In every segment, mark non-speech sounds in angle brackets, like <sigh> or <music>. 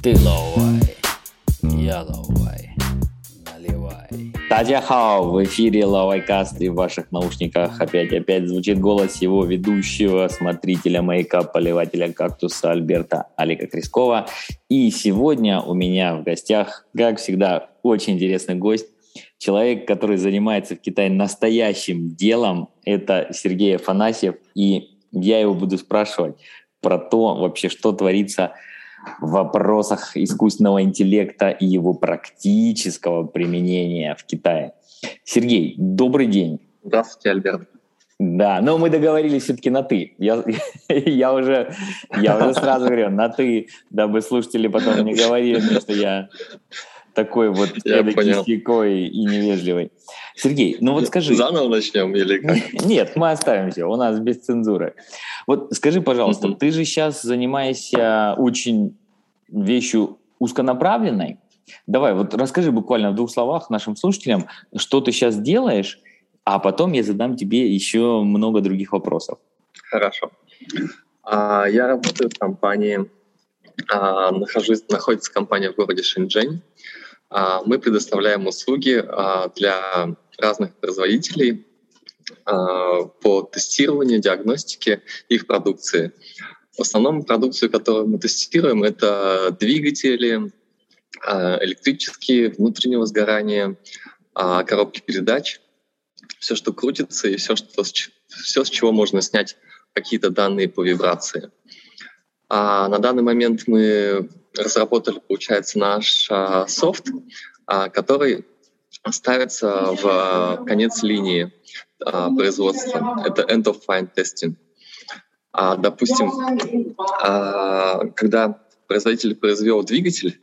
Ты ловай, я ловай, наливай. Тадя в эфире Лавайкаст и в ваших наушниках опять опять звучит голос его ведущего, смотрителя маяка, поливателя кактуса Альберта Алика Крискова. И сегодня у меня в гостях, как всегда, очень интересный гость, человек, который занимается в Китае настоящим делом, это Сергей Афанасьев, и я его буду спрашивать про то вообще, что творится в вопросах искусственного интеллекта и его практического применения в Китае. Сергей, добрый день. Здравствуйте, Альберт. Да, но мы договорились все-таки на «ты». Я, <laughs> я, уже, я уже сразу говорю на «ты», дабы слушатели потом не говорили что я такой вот кисякой и невежливый. Сергей, ну вот скажи... Заново начнем или как? <laughs> Нет, мы оставим все, у нас без цензуры. Вот скажи, пожалуйста, ты же сейчас занимаешься очень вещью узконаправленной. Давай, вот расскажи буквально в двух словах нашим слушателям, что ты сейчас делаешь, а потом я задам тебе еще много других вопросов. Хорошо. А, я работаю в компании, а, нахожусь, находится компания в городе Шэньчжэнь. А, мы предоставляем услуги для разных производителей по тестированию, диагностике их продукции. В основном продукцию, которую мы тестируем, это двигатели, электрические, внутреннего сгорания, коробки передач, все, что крутится и все, что, все с чего можно снять какие-то данные по вибрации. А на данный момент мы разработали, получается, наш а, софт, а, который ставится в а, конец линии а, производства. Это end of fine testing. А, допустим, а, когда производитель произвел двигатель,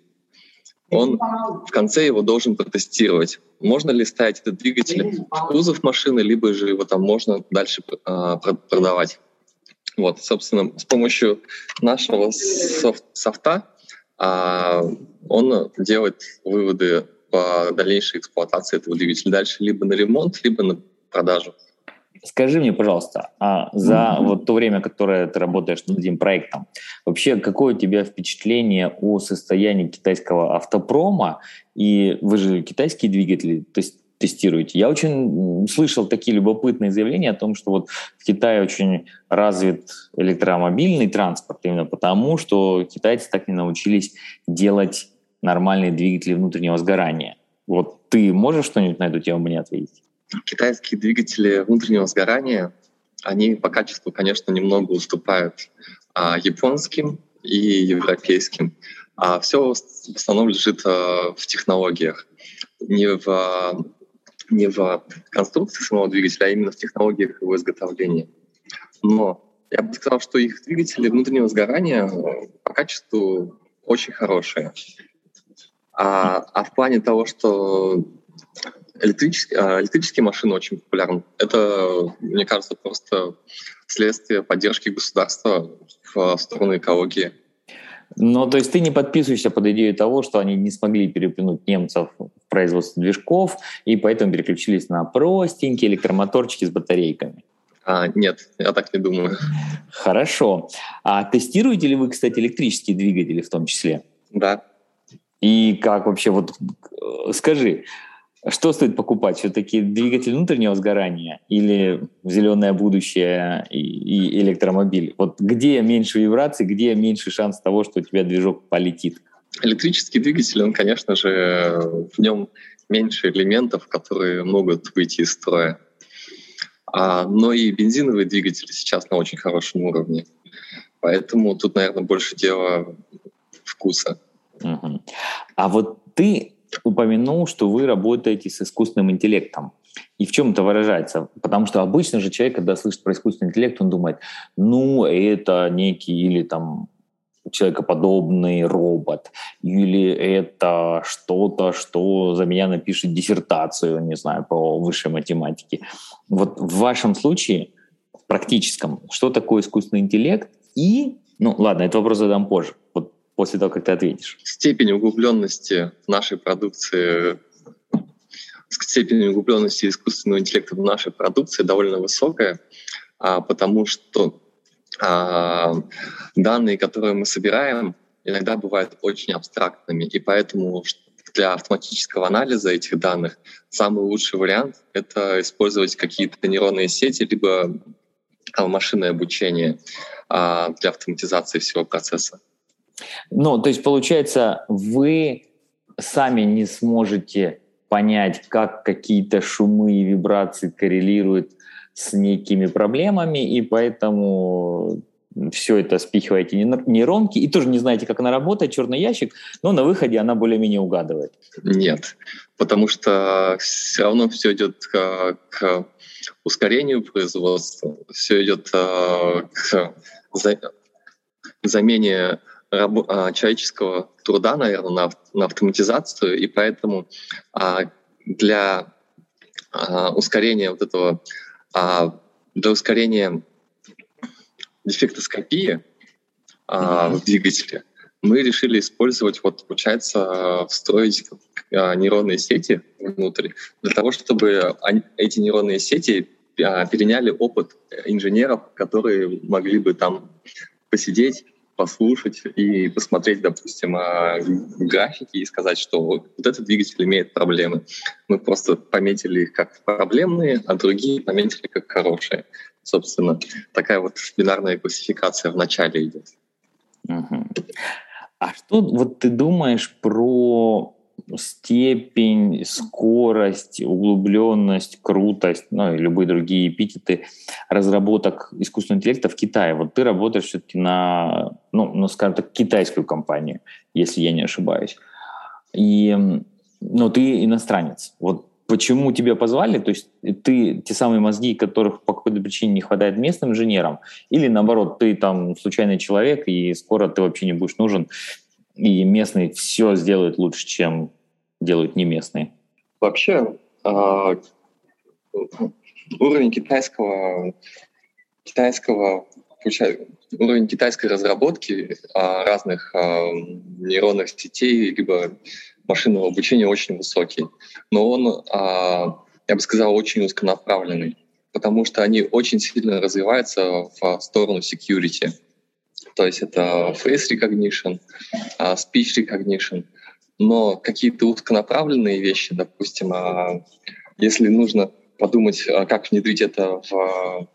он в конце его должен протестировать. Можно ли ставить этот двигатель в кузов машины, либо же его там можно дальше а, продавать. Вот, собственно, с помощью нашего софт софта он делает выводы по дальнейшей эксплуатации этого двигателя дальше либо на ремонт, либо на продажу. Скажи мне, пожалуйста, а за mm-hmm. вот то время, которое ты работаешь над этим проектом, вообще какое у тебя впечатление о состоянии китайского автопрома? И вы же китайские двигатели, то есть тестируете. Я очень слышал такие любопытные заявления о том, что вот в Китае очень развит электромобильный транспорт именно потому, что китайцы так не научились делать нормальные двигатели внутреннего сгорания. Вот ты можешь что-нибудь на эту тему мне ответить? Китайские двигатели внутреннего сгорания, они по качеству, конечно, немного уступают а, японским и европейским. А все в основном лежит а, в технологиях не в не в конструкции самого двигателя, а именно в технологиях его изготовления. Но я бы сказал, что их двигатели внутреннего сгорания э, по качеству очень хорошие. А, а в плане того, что электрические, а, электрические машины очень популярны, это, мне кажется, просто следствие поддержки государства в сторону экологии. Ну, то есть ты не подписываешься под идею того, что они не смогли переплюнуть немцев в производстве движков, и поэтому переключились на простенькие электромоторчики с батарейками. А, нет, я так не думаю. Хорошо. А тестируете ли вы, кстати, электрические двигатели в том числе? Да. И как вообще, вот э, скажи, что стоит покупать? Все-таки двигатель внутреннего сгорания или зеленое будущее и, и электромобиль? Вот где меньше вибраций, где меньше шанс того, что у тебя движок полетит? Электрический двигатель, он, конечно же, в нем меньше элементов, которые могут выйти из строя. А, но и бензиновые двигатели сейчас на очень хорошем уровне. Поэтому тут, наверное, больше дело вкуса. Угу. А вот ты упомянул, что вы работаете с искусственным интеллектом. И в чем это выражается? Потому что обычно же человек, когда слышит про искусственный интеллект, он думает, ну, это некий или там человекоподобный робот, или это что-то, что за меня напишет диссертацию, не знаю, по высшей математике. Вот в вашем случае, в практическом, что такое искусственный интеллект? И, ну ладно, этот вопрос задам позже. Вот после того, как ты ответишь? Степень углубленности нашей продукции степень углубленности искусственного интеллекта в нашей продукции довольно высокая, а, потому что а, данные, которые мы собираем, иногда бывают очень абстрактными, и поэтому для автоматического анализа этих данных самый лучший вариант — это использовать какие-то нейронные сети, либо а, машинное обучение для автоматизации всего процесса. Ну, то есть, получается, вы сами не сможете понять, как какие-то шумы и вибрации коррелируют с некими проблемами, и поэтому все это спихиваете нейронки и тоже не знаете, как она работает, черный ящик, но на выходе она более-менее угадывает. Нет, потому что все равно все идет к, к ускорению производства, все идет а, к замене а, человеческого труда, наверное, на, на автоматизацию, и поэтому а, для ускорения вот этого, для ускорения дефектоскопии mm-hmm. в двигателе мы решили использовать, вот получается, встроить нейронные сети внутрь для того, чтобы они, эти нейронные сети переняли опыт инженеров, которые могли бы там посидеть, послушать и посмотреть, допустим, графики и сказать, что вот этот двигатель имеет проблемы. Мы просто пометили их как проблемные, а другие пометили как хорошие. Собственно, такая вот бинарная классификация в начале идет. Угу. А что вот ты думаешь про степень, скорость, углубленность, крутость, ну и любые другие эпитеты разработок искусственного интеллекта в Китае. Вот ты работаешь все-таки на, ну, ну, скажем так, китайскую компанию, если я не ошибаюсь. И, ну, ты иностранец. Вот почему тебя позвали? То есть ты те самые мозги, которых по какой-то причине не хватает местным инженерам, или наоборот, ты там случайный человек, и скоро ты вообще не будешь нужен, и местные все сделают лучше, чем делают не местные? Вообще, э, уровень китайского, китайского уровень китайской разработки э, разных э, нейронных сетей либо машинного обучения очень высокий. Но он, я бы сказал, очень узконаправленный, потому что они очень сильно развиваются в сторону security. То есть это face recognition, speech recognition — но какие-то узконаправленные вещи, допустим, а, если нужно подумать, а, как внедрить это в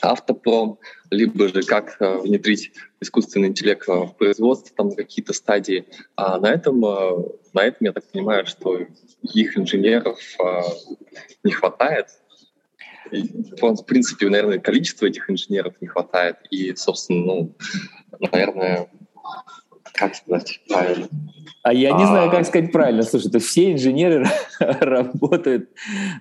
автопром, либо же как а, внедрить искусственный интеллект в производство там, какие-то стадии. А на этом, на этом я так понимаю, что их инженеров не хватает. В принципе, наверное, количество этих инженеров не хватает. И, собственно, ну, наверное, как сказать правильно? А я не знаю, как а. сказать правильно. Слушай, то все инженеры <laughs> работают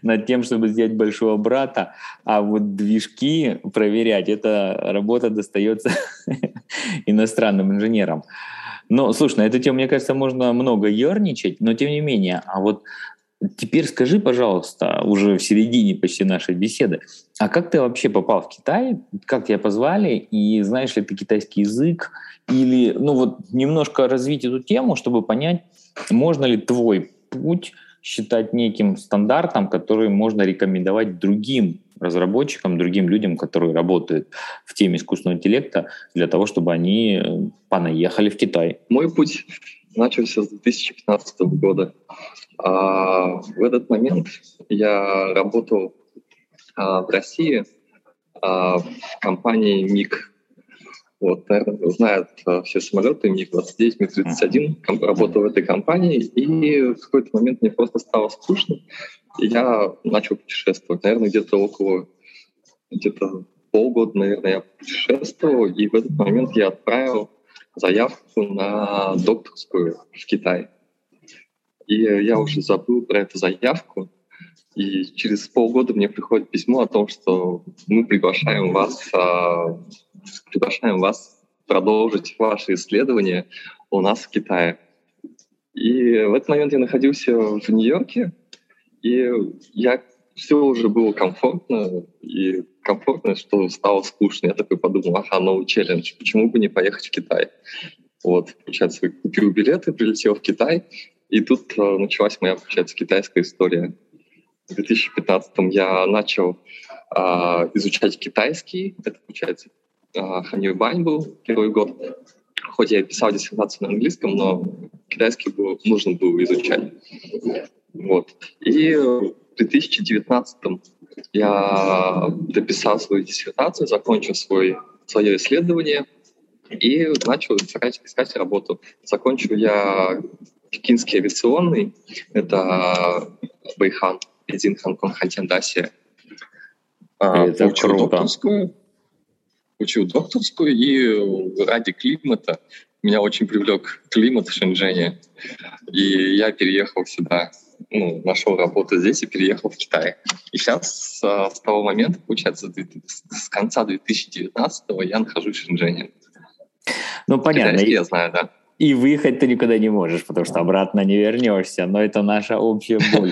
над тем, чтобы сделать большого брата, а вот движки проверять, эта работа достается <laughs> иностранным инженерам. Но, слушай, на эту тему, мне кажется, можно много ерничать, но тем не менее, а вот теперь скажи, пожалуйста, уже в середине почти нашей беседы, а как ты вообще попал в Китай? Как тебя позвали? И знаешь ли ты китайский язык? Или, ну вот, немножко развить эту тему, чтобы понять, можно ли твой путь считать неким стандартом, который можно рекомендовать другим разработчикам, другим людям, которые работают в теме искусственного интеллекта, для того, чтобы они э, понаехали в Китай? Мой путь начался с 2015 года. А в этот момент я работал а, в России а, в компании МИГ вот, наверное, знают э, все самолеты МиГ-29, МиГ-31. Работал в этой компании, и в какой-то момент мне просто стало скучно, и я начал путешествовать. Наверное, где-то около, где-то полгода, наверное, я путешествовал, и в этот момент я отправил заявку на докторскую в Китай. И я уже забыл про эту заявку, и через полгода мне приходит письмо о том, что мы приглашаем вас а, приглашаем вас продолжить ваши исследования у нас в Китае. И в этот момент я находился в Нью-Йорке, и я все уже было комфортно, и комфортно, что стало скучно. Я такой подумал, ага, новый челлендж, почему бы не поехать в Китай? Вот, получается, купил билеты, прилетел в Китай, и тут э, началась моя, получается, китайская история. В 2015 я начал э, изучать китайский, это, получается, Ханьюбань был первый год. хоть я писал диссертацию на английском, но китайский был, нужно было изучать. Вот. И в 2019 я дописал свою диссертацию, закончил свой, свое исследование и начал искать, искать работу. Закончил я Пекинский авиационный, это Бэйхан, Пекин, Ханконг, Хантяндасе. Это учил круто. докторскую, учил докторскую, и ради климата меня очень привлек климат в Шэньчжэне. И я переехал сюда, ну, нашел работу здесь и переехал в Китай. И сейчас с, с того момента, получается, с конца 2019 я нахожусь в Шэньчжэне. Ну, понятно. Китайский я знаю, да. И выехать ты никуда не можешь, потому что обратно не вернешься. Но это наша общая боль.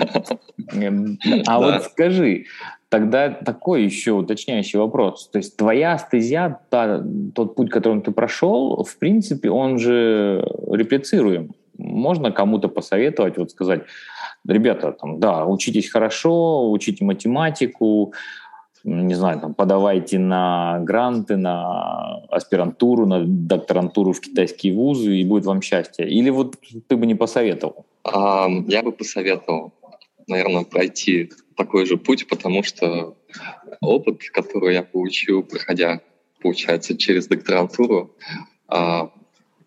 Эм, а вот скажи, тогда такой еще уточняющий вопрос. То есть твоя стезия, та, тот путь, которым ты прошел, в принципе, он же реплицируем. Можно кому-то посоветовать, вот сказать, ребята, там, да, учитесь хорошо, учите математику, не знаю, там, подавайте на гранты, на аспирантуру, на докторантуру в китайские вузы, и будет вам счастье. Или вот ты бы не посоветовал? Я бы посоветовал, наверное, пройти такой же путь, потому что опыт, который я получил, проходя, получается, через докторантуру, а,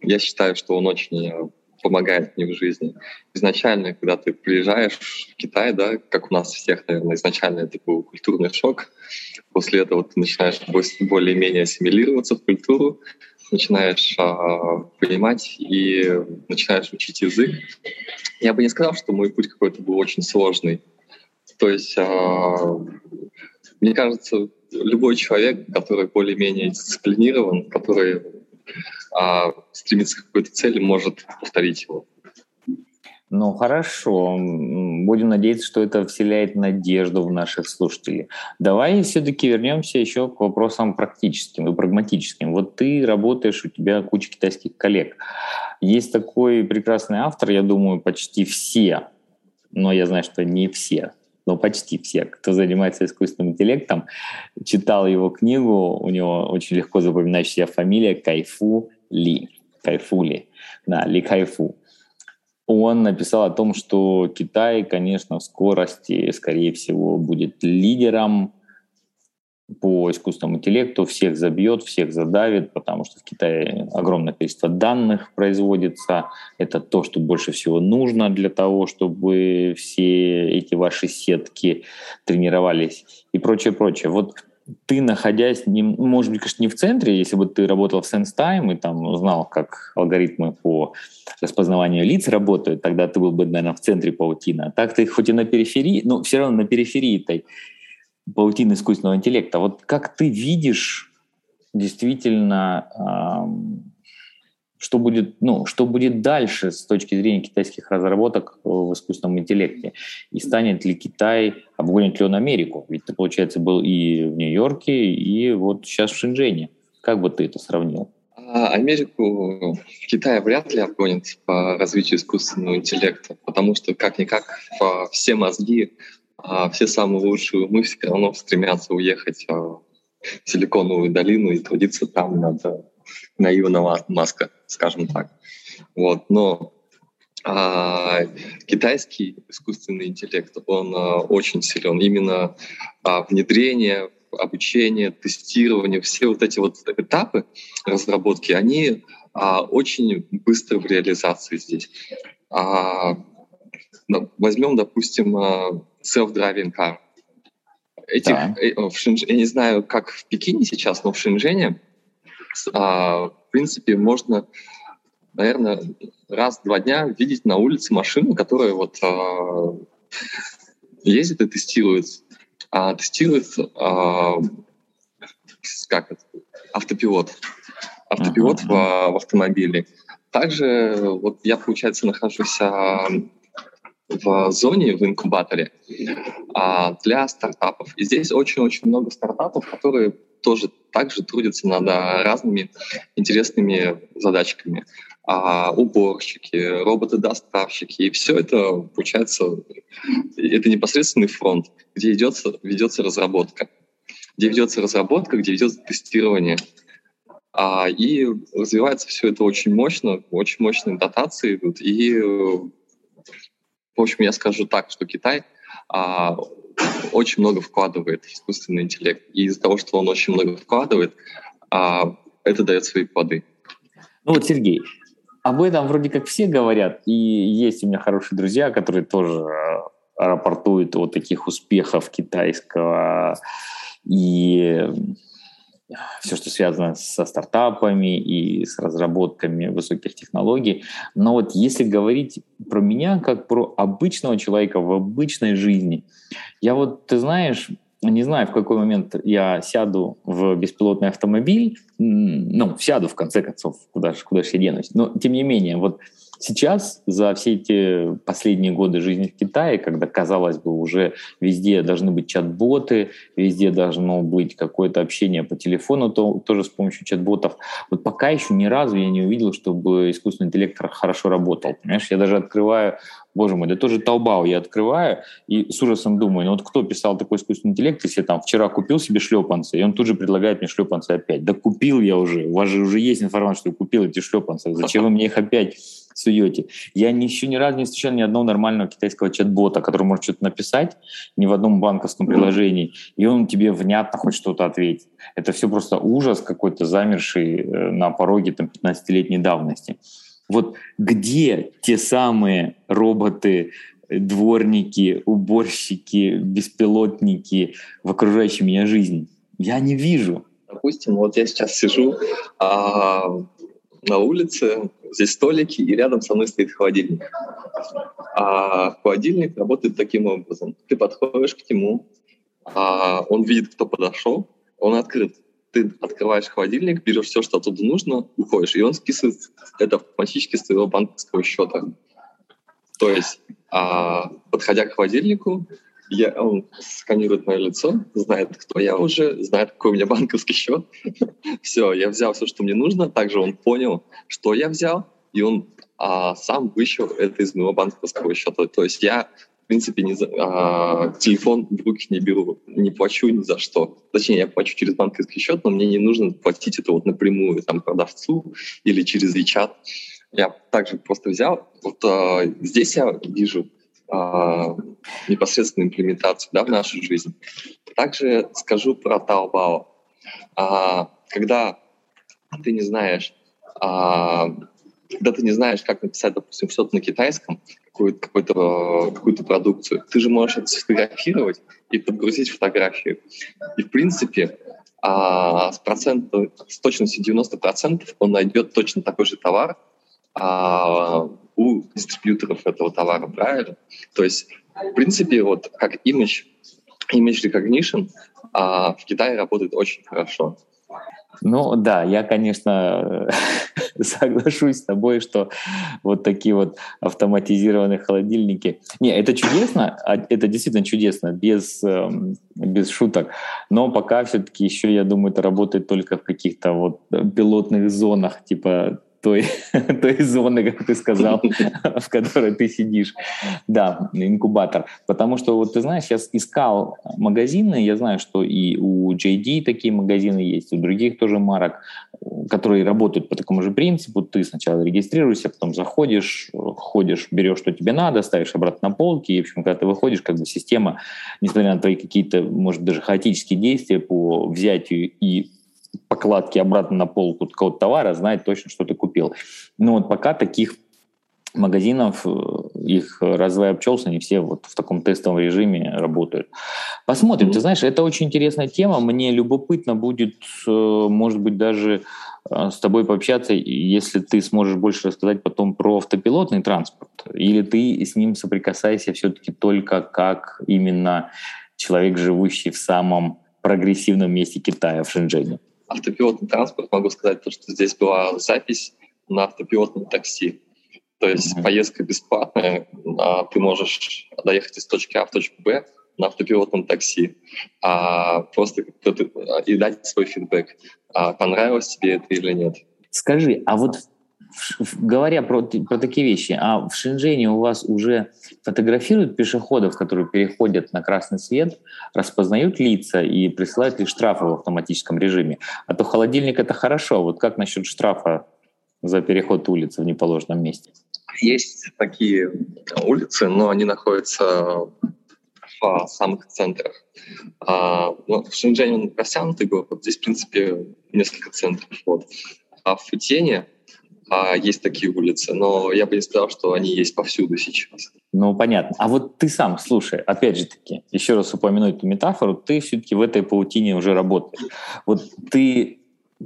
я считаю, что он очень помогает мне в жизни. Изначально, когда ты приезжаешь в Китай, да, как у нас всех, наверное, изначально это был культурный шок. После этого ты начинаешь более-менее ассимилироваться в культуру, начинаешь а, понимать и начинаешь учить язык. Я бы не сказал, что мой путь какой-то был очень сложный. То есть, а, мне кажется, любой человек, который более-менее дисциплинирован, который а стремиться к какой-то цели, может повторить его. Ну, хорошо. Будем надеяться, что это вселяет надежду в наших слушателей. Давай все-таки вернемся еще к вопросам практическим и прагматическим. Вот ты работаешь, у тебя куча китайских коллег. Есть такой прекрасный автор, я думаю, почти все, но я знаю, что не все, но почти все, кто занимается искусственным интеллектом, читал его книгу, у него очень легко запоминающаяся фамилия Кайфу Ли. Кайфу Ли. Да, Ли Кайфу. Он написал о том, что Китай, конечно, в скорости, скорее всего, будет лидером по искусственному интеллекту, всех забьет, всех задавит, потому что в Китае огромное количество данных производится. Это то, что больше всего нужно для того, чтобы все эти ваши сетки тренировались и прочее, прочее. Вот ты, находясь, не, может быть, конечно, не в центре, если бы ты работал в SenseTime и там знал, как алгоритмы по распознаванию лиц работают, тогда ты был бы, наверное, в центре паутины. А так ты хоть и на периферии, но все равно на периферии этой паутины искусственного интеллекта. Вот как ты видишь действительно, что будет, ну, что будет дальше с точки зрения китайских разработок в искусственном интеллекте? И станет ли Китай, обгонит ли он Америку? Ведь ты, получается, был и в Нью-Йорке, и вот сейчас в Шэньчжэне. Как бы ты это сравнил? А, Америку Китай вряд ли обгонит по развитию искусственного интеллекта, потому что как-никак все мозги а все самые лучшие умы все равно стремятся уехать а, в Силиконовую долину и трудиться там над на Илона Маска, скажем так. Вот. Но а, китайский искусственный интеллект, он а, очень силен. Именно а, внедрение, обучение, тестирование, все вот эти вот этапы разработки, они а, очень быстро в реализации здесь. А, возьмем, допустим, а, self-driving car. Этих, да. э, в Шэньчжэне, я не знаю, как в Пекине сейчас, но в Шэньчжэне, а, в принципе, можно, наверное, раз-два дня видеть на улице машину, которая вот а, ездит и тестирует, а, тестирует а, как это, автопилот, автопилот uh-huh. в, в автомобиле. Также вот я, получается, нахожусь а, в зоне, в инкубаторе а, для стартапов. И здесь очень-очень много стартапов, которые тоже также трудятся над разными интересными задачками. А, уборщики, роботы-доставщики. И все это, получается, это непосредственный фронт, где идется, ведется разработка. Где ведется разработка, где ведется тестирование. А, и развивается все это очень мощно, очень мощные дотации идут. И, в общем, я скажу так, что Китай а, очень много вкладывает искусственный интеллект. И из-за того, что он очень много вкладывает, а, это дает свои плоды. Ну вот, Сергей, об этом вроде как все говорят, и есть у меня хорошие друзья, которые тоже рапортуют о таких успехах китайского и все, что связано со стартапами и с разработками высоких технологий. Но вот если говорить про меня как про обычного человека в обычной жизни, я вот, ты знаешь, не знаю, в какой момент я сяду в беспилотный автомобиль, ну, сяду в конце концов, куда же, куда же я денусь. Но, тем не менее, вот Сейчас, за все эти последние годы жизни в Китае, когда, казалось бы, уже везде должны быть чат-боты, везде должно быть какое-то общение по телефону, то, тоже с помощью чат-ботов, вот пока еще ни разу я не увидел, чтобы искусственный интеллект хорошо работал. Понимаешь, я даже открываю боже мой, да тоже Таобао я открываю и с ужасом думаю, ну вот кто писал такой искусственный интеллект, если там вчера купил себе шлепанцы, и он тут же предлагает мне шлепанцы опять. Да купил я уже, у вас же уже есть информация, что купил эти шлепанцы, зачем вы мне их опять суете. Я еще ни разу не встречал ни одного нормального китайского чат-бота, который может что-то написать ни в одном банковском приложении, и он тебе внятно хоть что-то ответит. Это все просто ужас какой-то замерший э, на пороге там, 15-летней давности. Вот где те самые роботы, дворники, уборщики, беспилотники в окружающей меня жизни? Я не вижу. Допустим, вот я сейчас сижу а, на улице, здесь столики, и рядом со мной стоит холодильник. А холодильник работает таким образом. Ты подходишь к нему, а он видит, кто подошел, он открыт. Ты открываешь холодильник, берешь все, что оттуда нужно, уходишь, и он списывает это автоматически с твоего банковского счета. То есть, а, подходя к холодильнику, я, он сканирует мое лицо, знает, кто я уже, знает, какой у меня банковский счет. <laughs> все, я взял все, что мне нужно. Также он понял, что я взял, и он а, сам вычел это из моего банковского счета. То есть я, в принципе, не за, а, телефон в руки не беру, не плачу ни за что. Точнее, я плачу через банковский счет, но мне не нужно платить это вот напрямую там, продавцу или через WeChat. Я также просто взял. Вот а, здесь я вижу а, непосредственно имплементацию да, в нашу жизнь. Также скажу про Taobao. А, когда ты не знаешь, а, когда ты не знаешь, как написать, допустим, что-то на китайском, какую-то, какую-то, какую-то продукцию, ты же можешь это сфотографировать и подгрузить фотографию. И, в принципе, а, с, процент, с точностью 90% он найдет точно такой же товар, а, у дистрибьюторов этого товара, правильно? То есть, в принципе, вот как image, image recognition а, в Китае работает очень хорошо. Ну да, я, конечно, <laughs> соглашусь с тобой, что вот такие вот автоматизированные холодильники. Не, это чудесно, а, это действительно чудесно, без, эм, без шуток. Но пока все-таки еще, я думаю, это работает только в каких-то вот пилотных зонах, типа той, <laughs> той зоны, как ты сказал, <laughs> в которой ты сидишь. Да, инкубатор. Потому что, вот ты знаешь, я искал магазины, я знаю, что и у JD такие магазины есть, у других тоже марок, которые работают по такому же принципу. Ты сначала регистрируешься, потом заходишь, ходишь, берешь, что тебе надо, ставишь обратно на полки, и, в общем, когда ты выходишь, как бы система, несмотря на твои какие-то, может, даже хаотические действия по взятию и покладки обратно на полку какого-то товара, знает точно, что ты купил. Но вот пока таких магазинов, э, их разве обчелся, они все вот в таком тестовом режиме работают. Посмотрим. Mm-hmm. Ты знаешь, это очень интересная тема. Мне любопытно будет, э, может быть, даже э, с тобой пообщаться, если ты сможешь больше рассказать потом про автопилотный транспорт, или ты с ним соприкасаешься все-таки только как именно человек, живущий в самом прогрессивном месте Китая, в Шэньчжэне автопилотный транспорт, могу сказать, то, что здесь была запись на автопилотном такси. То есть mm-hmm. поездка бесплатная, а ты можешь доехать из точки А в точку Б на автопилотном такси, а просто и дать свой фидбэк, а понравилось тебе это или нет. Скажи, а вот говоря про, про такие вещи, а в Шэньчжэне у вас уже фотографируют пешеходов, которые переходят на красный свет, распознают лица и присылают ли штрафы в автоматическом режиме? А то холодильник — это хорошо, вот как насчет штрафа за переход улицы в неположенном месте? Есть такие улицы, но они находятся в самых центрах. А, ну, в Шэньчжэне он растянутый город, здесь, в принципе, несколько центров. Вот. А в Футене а, есть такие улицы, но я бы не сказал, что они есть повсюду сейчас. Ну, понятно. А вот ты сам, слушай, опять же таки, еще раз упомяну эту метафору, ты все-таки в этой паутине уже работаешь. Вот ты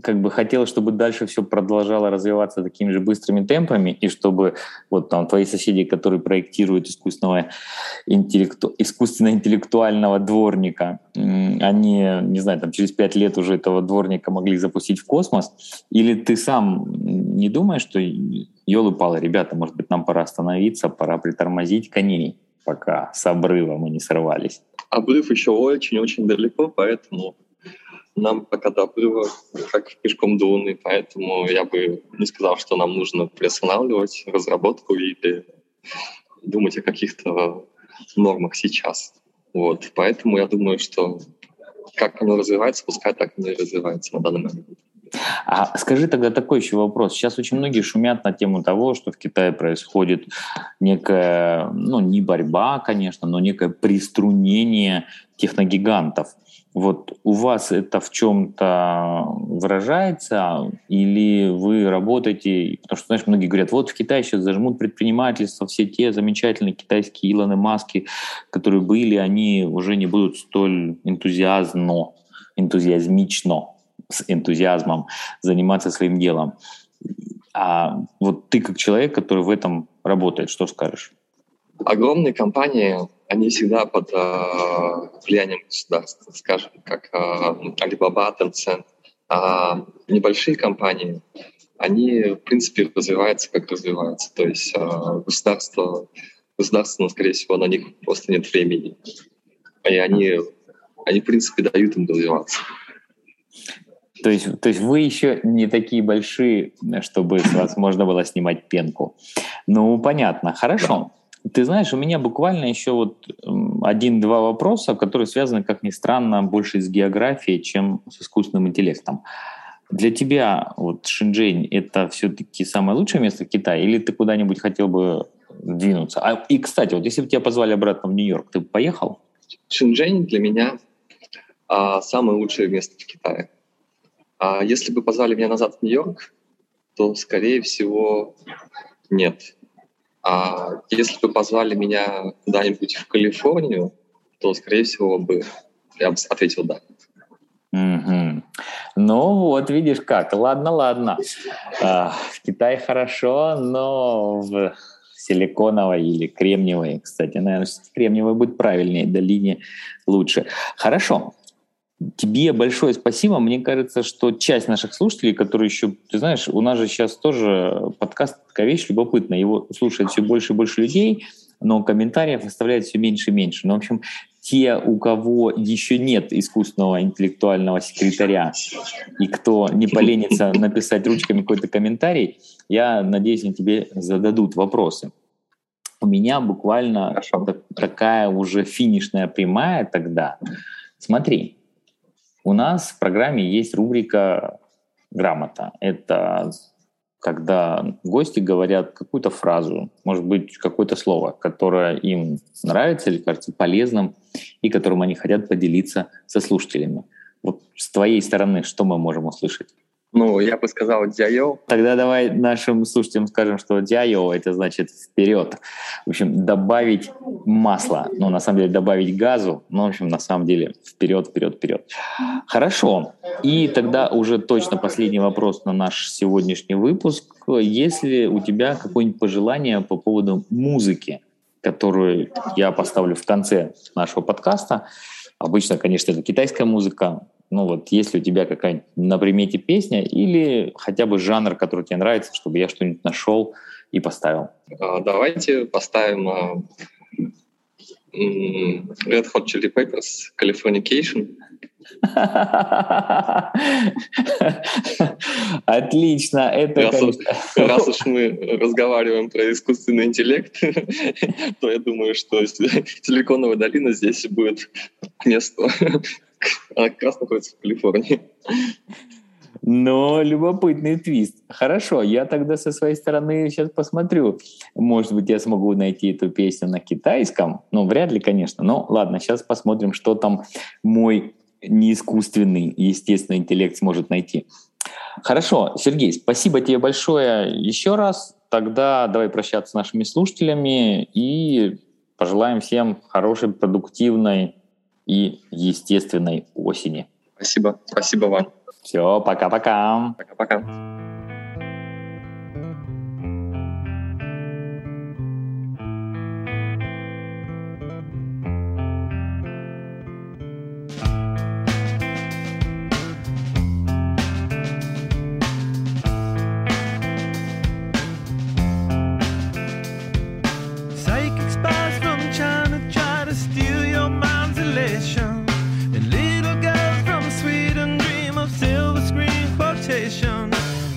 как бы хотел, чтобы дальше все продолжало развиваться такими же быстрыми темпами, и чтобы вот там твои соседи, которые проектируют искусственного интеллекту, искусственно-интеллектуального дворника, они, не знаю, там через пять лет уже этого дворника могли запустить в космос, или ты сам не думаешь, что елы-палы, ребята, может быть, нам пора остановиться, пора притормозить коней, пока с обрыва мы не сорвались? Обрыв еще очень-очень далеко, поэтому нам пока до обрыва как пешком до Луны, поэтому я бы не сказал, что нам нужно приостанавливать разработку или думать о каких-то нормах сейчас. Вот. Поэтому я думаю, что как оно развивается, пускай так оно и развивается на данный момент. А скажи тогда такой еще вопрос. Сейчас очень многие шумят на тему того, что в Китае происходит некая, ну, не борьба, конечно, но некое приструнение техногигантов. Вот у вас это в чем-то выражается, или вы работаете, потому что, знаешь, многие говорят, вот в Китае сейчас зажмут предпринимательство, все те замечательные китайские Илоны Маски, которые были, они уже не будут столь энтузиазно, энтузиазмично, с энтузиазмом заниматься своим делом. А вот ты как человек, который в этом работает, что скажешь? Огромные компании они всегда под э, влиянием государства, скажем, как э, Alibaba, Tencent. А небольшие компании, они, в принципе, развиваются, как развиваются. То есть э, государство, государство, ну, скорее всего, на них просто нет времени. И они, они в принципе, дают им развиваться. То есть, то есть вы еще не такие большие, чтобы с вас можно было снимать пенку. Ну, понятно. Хорошо. Ты знаешь, у меня буквально еще вот один-два вопроса, которые связаны, как ни странно, больше с географией, чем с искусственным интеллектом. Для тебя вот Шэньчжэнь — это все-таки самое лучшее место Китая, или ты куда-нибудь хотел бы двинуться? А, и, кстати, вот если бы тебя позвали обратно в Нью-Йорк, ты бы поехал? Шэньчжэнь для меня а, самое лучшее место в Китае. А если бы позвали меня назад в Нью-Йорк, то, скорее всего, нет. А если бы позвали меня куда-нибудь в Калифорнию, то, скорее всего, бы я бы ответил «да». Угу. Ну вот, видишь как. Ладно, ладно. А, в Китае хорошо, но в силиконовой или кремниевой, кстати, наверное, кремниевой будет правильнее, долине лучше. Хорошо. Тебе большое спасибо. Мне кажется, что часть наших слушателей, которые еще, ты знаешь, у нас же сейчас тоже подкаст такая вещь любопытная. Его слушает все больше и больше людей, но комментариев оставляет все меньше и меньше. Ну, в общем, те, у кого еще нет искусственного интеллектуального секретаря, и кто не поленится написать ручками какой-то комментарий, я надеюсь, они тебе зададут вопросы. У меня буквально такая уже финишная прямая тогда. Смотри, у нас в программе есть рубрика «Грамота». Это когда гости говорят какую-то фразу, может быть, какое-то слово, которое им нравится или кажется полезным, и которым они хотят поделиться со слушателями. Вот с твоей стороны что мы можем услышать? Ну, я бы сказал «дяйо». Тогда давай нашим слушателям скажем, что «дяйо» — это значит «вперед». В общем, добавить масло. Ну, на самом деле, добавить газу. Ну, в общем, на самом деле, вперед, вперед, вперед. Хорошо. И тогда уже точно последний вопрос на наш сегодняшний выпуск. Есть ли у тебя какое-нибудь пожелание по поводу музыки, которую я поставлю в конце нашего подкаста? Обычно, конечно, это китайская музыка, ну вот, есть ли у тебя какая-нибудь на примете песня или хотя бы жанр, который тебе нравится, чтобы я что-нибудь нашел и поставил? А, давайте поставим uh, Red Hot Chili Peppers Californication. <laughs> Отлично. Это, раз, уж, раз уж мы разговариваем про искусственный интеллект, <laughs> то я думаю, что Силиконовая долина здесь будет к месту. Она как раз находится в Калифорнии. Но любопытный твист. Хорошо, я тогда со своей стороны сейчас посмотрю. Может быть, я смогу найти эту песню на китайском. Ну, вряд ли, конечно. Но ладно, сейчас посмотрим, что там мой неискусственный, естественный интеллект сможет найти. Хорошо, Сергей, спасибо тебе большое еще раз. Тогда давай прощаться с нашими слушателями и пожелаем всем хорошей, продуктивной и естественной осени. Спасибо. Спасибо вам. Все, пока-пока. Пока-пока.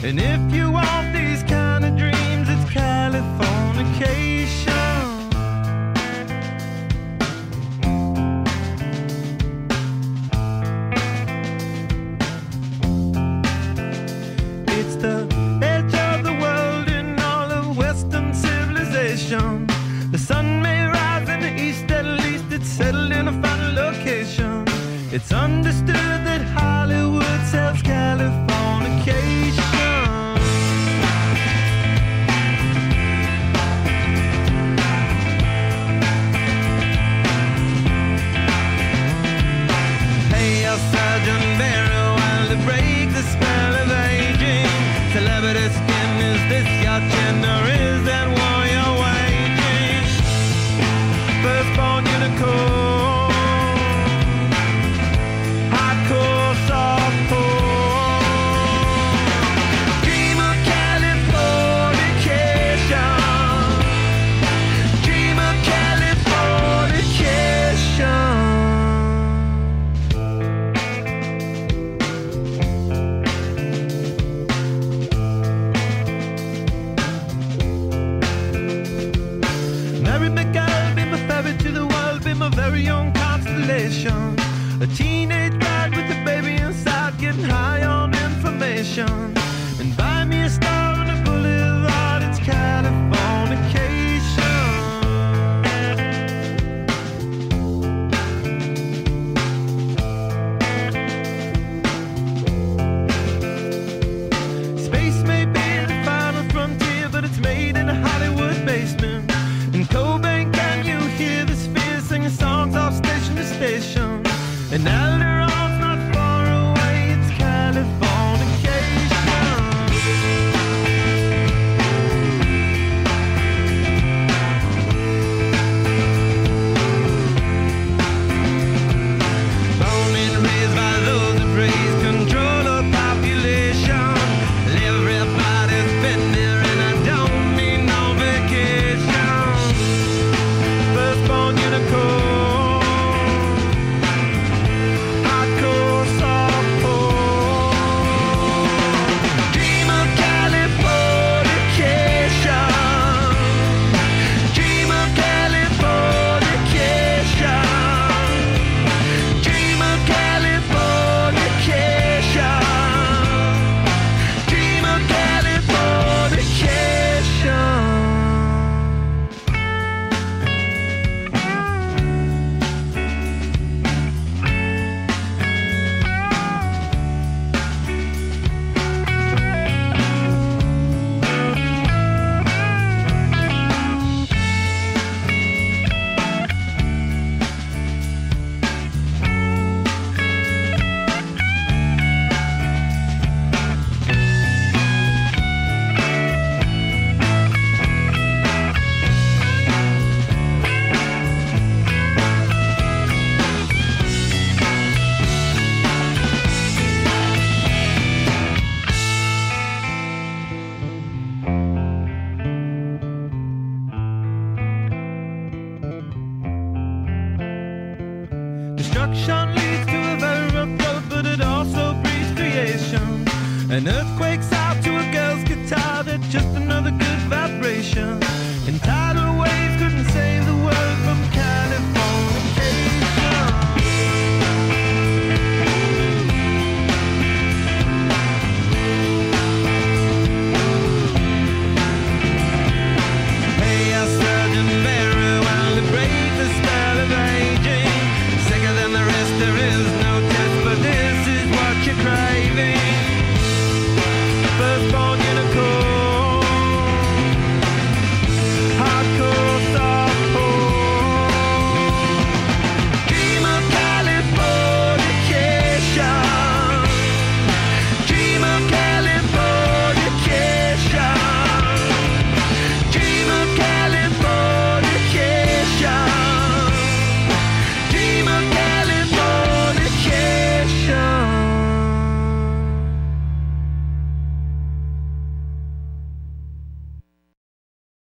And if you